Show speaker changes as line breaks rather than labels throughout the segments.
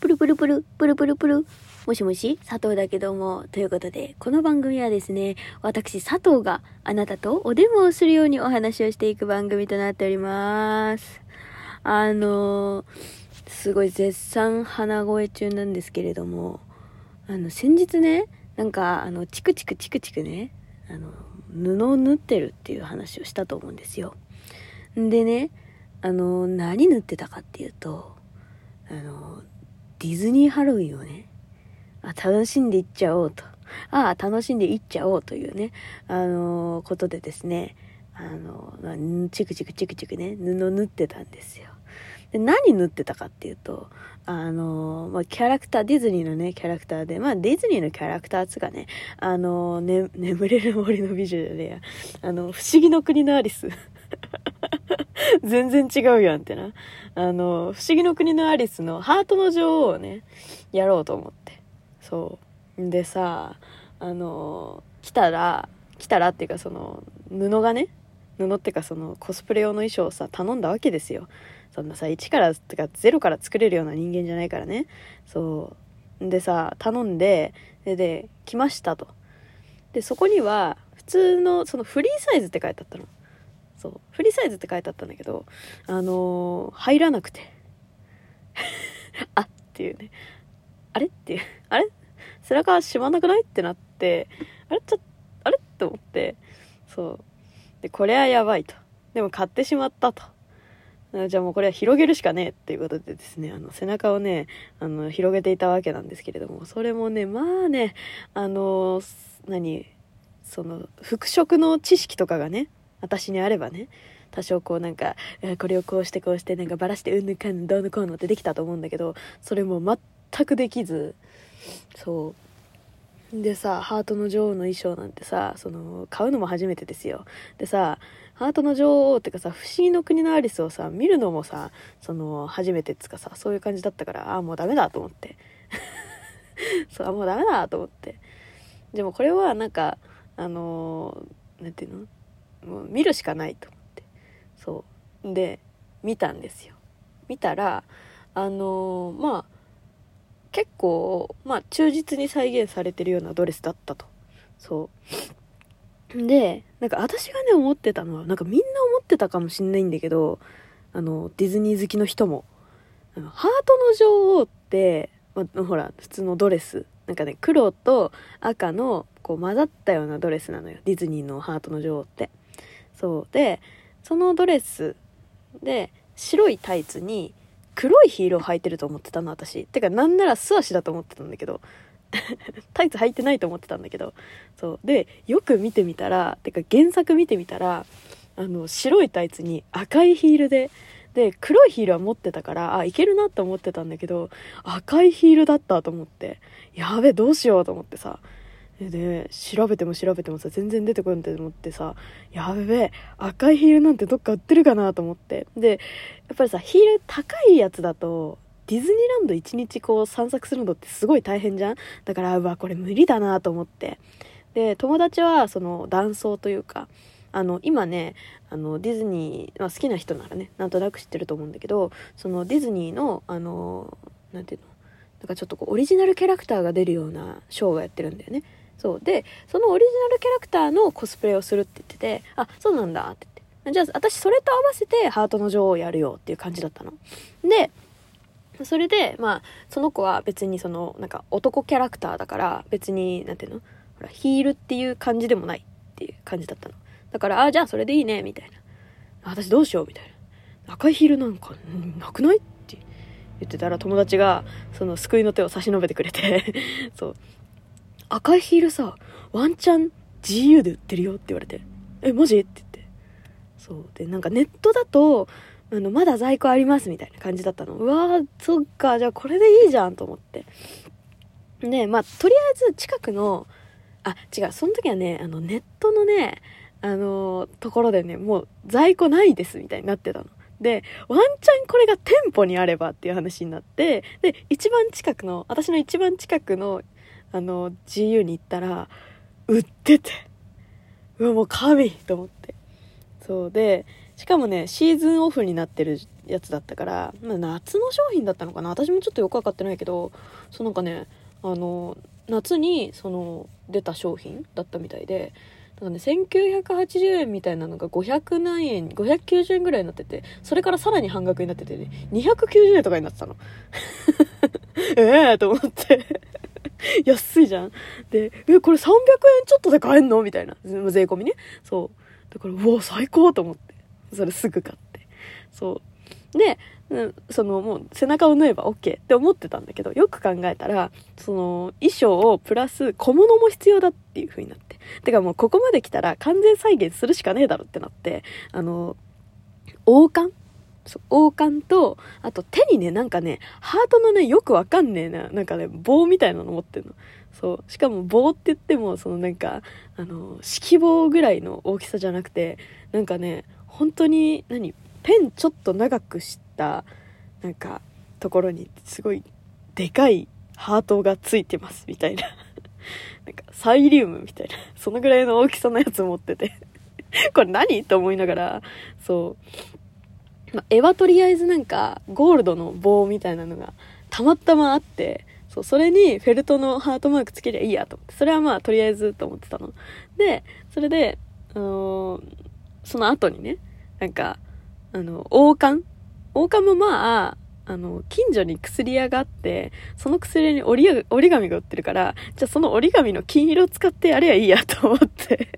プルプルプル、プルプルプル。もしもし、佐藤だけども。ということで、この番組はですね、私佐藤があなたとお電話をするようにお話をしていく番組となっております。あのすごい絶賛鼻声中なんですけれども、あの、先日ね、なんか、あの、チクチクチクチクね、あの、布を縫ってるっていう話をしたと思うんですよ。でね、あの、何縫ってたかっていうと、あの、ディズニーハロウィンをね、あ、楽しんでいっちゃおうと。ああ、楽しんでいっちゃおうというね、あのことでですね、あの、まあチクチクチクチクね、布縫ってたんですよ。で、何縫ってたかっていうと、あの、まあ、キャラクター、ディズニーのね、キャラクターで、まあ、ディズニーのキャラクターつかね、あの、ね、眠れる森の美女じゃねえや、あの、不思議の国のアリス。全然違うやんってな。あの、不思議の国のアリスのハートの女王をね、やろうと思って。そう。でさ、あの、来たら、来たらっていうかその、布がね、布っていうかそのコスプレ用の衣装をさ、頼んだわけですよ。そんなさ、1から、てか0から作れるような人間じゃないからね。そう。でさ、頼んで、で、で、来ましたと。で、そこには、普通の、そのフリーサイズって書いてあったの。そう。フリーサイズって書いてあったんだけど、あのー入らなくて。あっていうね。あれっていう。あれ？背中しまなくないってなって、あれ？ちょあれ？って思って、そう。で、これはやばいと。でも買ってしまったと。じゃあもうこれは広げるしかねえっていうことでですね、あの背中をね、あの広げていたわけなんですけれども、それもね、まあね、あの、何、その服飾の知識とかがね、私にあればね、多少こうなんか、これをこうしてこうしてなんかバラしてうんぬかんどうのこうのってできたと思うんだけど、それも全くできず、そう。でさ、ハートの女王の衣装なんてさ、その、買うのも初めてですよ。でさ、ハートの女王ってかさ、不思議の国のアリスをさ、見るのもさ、その、初めてっつかさ、そういう感じだったから、ああ、もうダメだと思って。そう、あもうダメだと思って。でもこれはなんか、あのーていうの？もう見るしかないと思って。そう。で、見たんですよ。見たら、あのーまあ、結構、まあ、忠実に再現されてるようなドレスだったと。そう。で、なんか私がね、思ってたのは、なんかみんな思ってたかもしんないんだけど、あの、ディズニー好きの人も、あのハートの女王って、ま、ほら、普通のドレス。なんかね、黒と赤の、こう混ざったようなドレスなのよ。ディズニーのハートの女王って。そう。で、そのドレスで、白いタイツに、黒いヒールを履いてると思ってたの、私。てか、なんなら素足だと思ってたんだけど。タイツ履いてないと思ってたんだけど。そう。で、よく見てみたら、てか原作見てみたら、あの、白いタイツに赤いヒールで、で、黒いヒールは持ってたから、あ、いけるなって思ってたんだけど、赤いヒールだったと思って、やべ、どうしようと思ってさ。で、調べても調べてもさ、全然出てこないと思ってさ、やべえ、赤いヒールなんてどっか売ってるかなと思って。で、やっぱりさ、ヒール高いやつだと、ディズニーランド一日こう散策するのってすごい大変じゃん？だから、うわ、これ無理だなと思って。で、友達はその断層というか、あの、今ね、あの、ディズニー、まあ、好きな人ならね、なんとなく知ってると思うんだけど、そのディズニーの、あの、なんていうの？なんかちょっとこう、オリジナルキャラクターが出るようなショーをやってるんだよね。そう。で、そのオリジナルキャラクターのコスプレをするって言ってて、あ、そうなんだって言って。じゃあ、私それと合わせてハートの女王をやるよっていう感じだったの。で、それで、まあ、その子は別にその、なんか男キャラクターだから、別に、なんていうの？ほら、ヒールっていう感じでもないっていう感じだったの。だから、あ、じゃあそれでいいね、みたいな。私どうしよう、みたいな。赤いヒールなんか、なくない？って言ってたら、友達が、その救いの手を差し伸べてくれて、そう。赤いヒールさ、ワンチャン GU で売ってるよって言われて、え、マジ？って言って。そう。で、なんかネットだと、あの、まだ在庫ありますみたいな感じだったの。うわー、そっか、じゃあこれでいいじゃんと思って。で、まあ、とりあえず近くの、あ、違う、その時はね、あの、ネットのね、あのところでね、もう在庫ないですみたいになってたの。で、ワンチャンこれが店舗にあればっていう話になって、で、一番近くの、私の一番近くの、あの、GU に行ったら、売ってて、うわ、もう神と思って。そうで、しかもね、シーズンオフになってるやつだったから、まあ、夏の商品だったのかな。私もちょっとよくわかってないけどそうなんかねあの夏にその出た商品だったみたいでだかね1980円みたいなのが500何円590円ぐらいになっててそれからさらに半額になっててね290円とかになってたの。ええと思って。安いじゃん。でえこれ300円ちょっとで買えんの？みたいな。税込みね。そう。だからうわ最高と思って。それすぐ買って。そう。でうんそのもう背中を縫えば OK って思ってたんだけどよく考えたらその衣装をプラス小物も必要だっていう風になって。てかもうここまで来たら完全再現するしかねえだろってなってあの王冠？王冠とあと手にねなんかねハートのねよくわかんねえななんかね棒みたいなの持ってんの。そうしかも棒って言ってもそのなんかあの指揮棒ぐらいの大きさじゃなくてなんかね本当に何ペンちょっと長くしたなんかところにすごいでかいハートがついてますみたいな。なんかサイリウムみたいな。そのぐらいの大きさのやつ持ってて。これ何？と思いながらそう、まあ、絵はとりあえずなんかゴールドの棒みたいなのがたまたまあってそうそれにフェルトのハートマークつけりゃいいやと思ってそれはまあとりあえずと思ってたのでそれであのーその後にねなんかあの王冠？王冠もまああの、近所に薬屋があって、その薬屋に折り折り紙が売ってるから、じゃあその折り紙の金色使ってやればいいやと思って。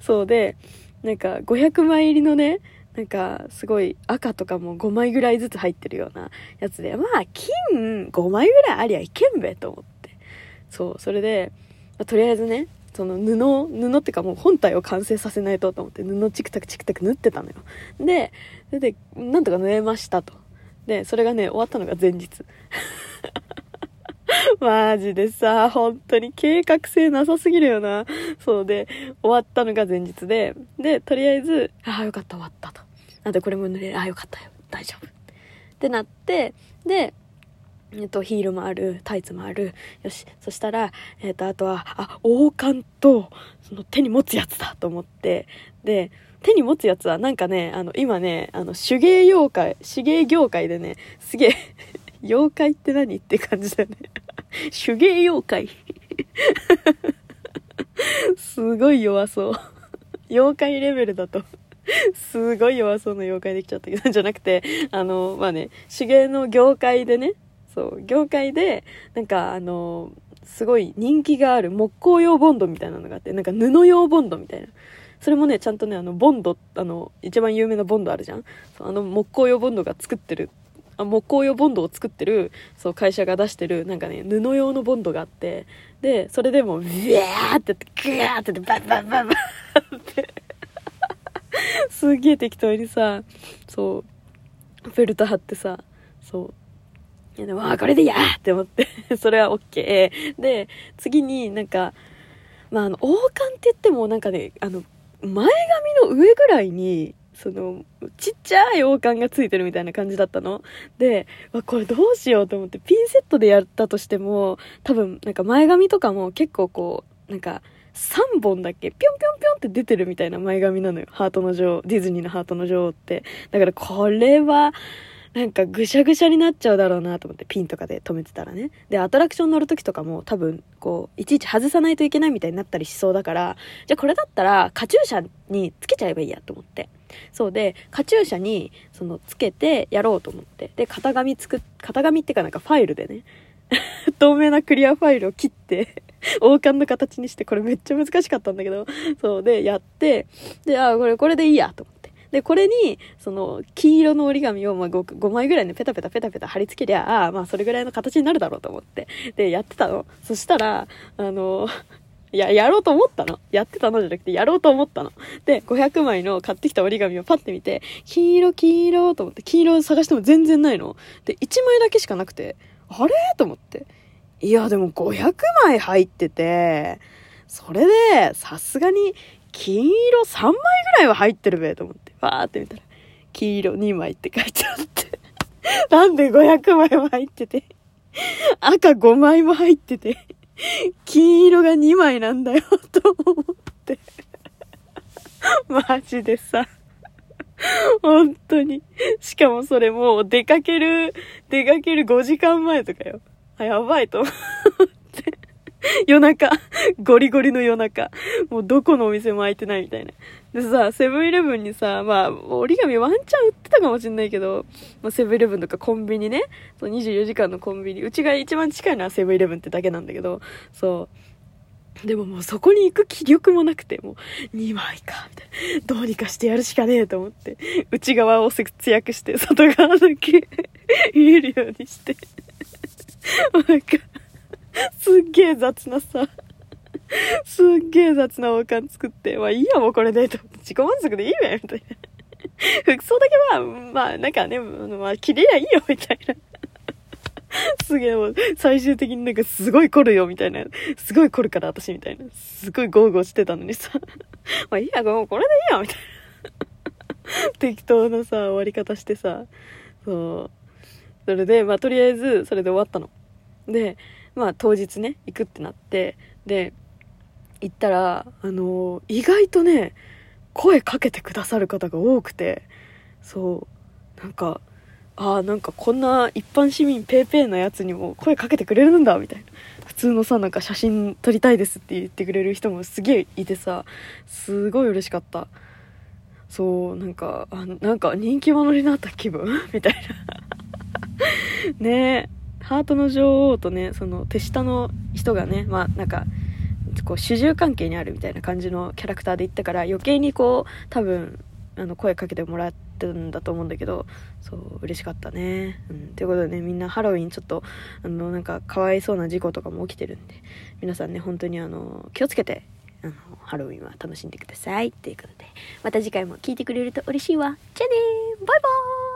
そうで、なんか500枚入りのね、なんかすごい赤とかも5枚ぐらいずつ入ってるようなやつで、まあ金5枚ぐらいありゃいけんべと思って。そう、それで、まあとりあえずね、その布、布ってかもう本体を完成させないとと思って布チクタクチクタク縫ってたのよ。で、それで、なんとか縫えましたと。で、それがね、終わったのが前日。マジでさ、本当に計画性なさすぎるよな。そうで、終わったのが前日で、で、とりあえず、ああ、よかった、終わったと。あとこれも塗れる、ああ、よかったよ、大丈夫。ってなって、で、えっと、ヒールもある、タイツもある。よし。そしたら、えっと、あとは、あ、王冠と、その手に持つやつだと思って、で、手に持つやつはなんかね、あの、今ね、あの、手芸妖怪、手芸業界でね、すげえ、妖怪って何？って感じだよね。手芸妖怪。すごい弱そう。妖怪レベルだと。すごい弱そうな妖怪できちゃったけど、じゃなくて、あの、まあね、手芸の業界でね、そう、業界で、なんかあの、すごい人気がある木工用ボンドみたいなのがあって、なんか布用ボンドみたいな。それもね、ちゃんとね、あの、ボンド、あの、一番有名なボンドあるじゃんそうあの木工用ボンドが作ってる、木工用ボンドを作ってる、そう、会社が出してる、なんかね、布用のボンドがあって、で、それでもう、ビヤーってやって、グーってやって、バンバンバンバンって、すげえ適当にさ、そう、フェルト貼ってさ、そう、いやでも、あこれでいやーって思って、それは OK。で、次になんか、まあ、あの、王冠って言ってもなんかね、あの、前髪の上ぐらいに、その、ちっちゃい王冠がついてるみたいな感じだったの。で、わこれどうしようと思って、ピンセットでやったとしても、多分、なんか前髪とかも結構こう、なんか、3本だけピョンピョンピョンって出てるみたいな前髪なのよ。ハートの女王、ディズニーのハートの女王って。だからこれは、なんかぐしゃぐしゃになっちゃうだろうなと思ってピンとかで止めてたらね。で、アトラクション乗る時とかも多分こう、いちいち外さないといけないみたいになったりしそうだから、じゃあこれだったらカチューシャにつけちゃえばいいやと思って。そうで、カチューシャにそのつけてやろうと思って。で、型紙作っ、型紙ってかなんかファイルでね、透明なクリアファイルを切って、王冠の形にして、これめっちゃ難しかったんだけど、そうで、やって、で、あ、これ、これでいいやと思って。で、これに、その、黄色の折り紙を、まあ、5, 5枚ぐらいね、ペタペタペタペタ貼り付けりゃ、ああ、まあ、それぐらいの形になるだろうと思って。で、やってたの。そしたら、あの、いや、やろうと思ったの。やってたのじゃなくて、やろうと思ったの。で、500枚の買ってきた折り紙をパッて見て、黄色、黄色と思って、黄色を探しても全然ないの。で、1枚だけしかなくて、あれ？と思って。いや、でも500枚入ってて、それで、さすがに、金色3枚ぐらいは入ってるべ、と思って。わーって見たら、黄色2枚って書いてあって。なんで500枚も入ってて、赤5枚も入ってて、金色が2枚なんだよ、と思って。マジでさ。本当に。しかもそれもう出かける、出かける5時間前とかよ。あ、やばいと思って。夜中、ゴリゴリの夜中。もうどこのお店も開いてないみたいな。でさ、セブンイレブンにさ、まあ、折り紙ワンチャン売ってかもしんないけど、まあ、セブンイレブンとかコンビニね、そう24時間のコンビニ、うちが一番近いのはセブンイレブンってだけなんだけど、そう。でももうそこに行く気力もなくて、もう2枚か、みたいな。どうにかしてやるしかねえと思って、内側を節約して、外側だけ 見えるようにして。なんか、すっげえ雑なさ、すっげえ雑な王冠作って、まあいいやもうこれで、と思って自己満足でいいわよ、みたいな。服装だけは、まあなんかね、まあ着れりゃいいよ、みたいな。すげえもう、最終的になんかすごい凝るよ、みたいな。すごい凝るから、私、みたいな。すごいゴーゴーしてたのにさ。まあいいや、もうこれでいいよ、みたいな。適当なさ、終わり方してさ。そう。それで、まあとりあえず、それで終わったの。で、まあ当日ね、行くってなって、で、行ったら、あのー意外とね、声かけてくださる方が多くて、そう、なんか、ああ、なんかこんな一般市民ペーペーなやつにも声かけてくれるんだ、みたいな。普通のさ、なんか写真撮りたいですって言ってくれる人もすげえいてさ、すごい嬉しかった。そう、なんか、あなんか人気者になった気分？みたいな。ねえ。ハートの女王とね、その手下の人がね、まあなんか、こう主従関係にあるみたいな感じのキャラクターで言ったから余計にこう多分あの声かけてもらってるんだと思うんだけどそう嬉しかったね。うん、ということでねみんなハロウィンちょっとあのなんかかわいそうな事故とかも起きてるんで皆さんね本当にあの気をつけてあのハロウィンは楽しんでくださいということで。また次回も聞いてくれると嬉しいわ。じゃあねバイバーイ。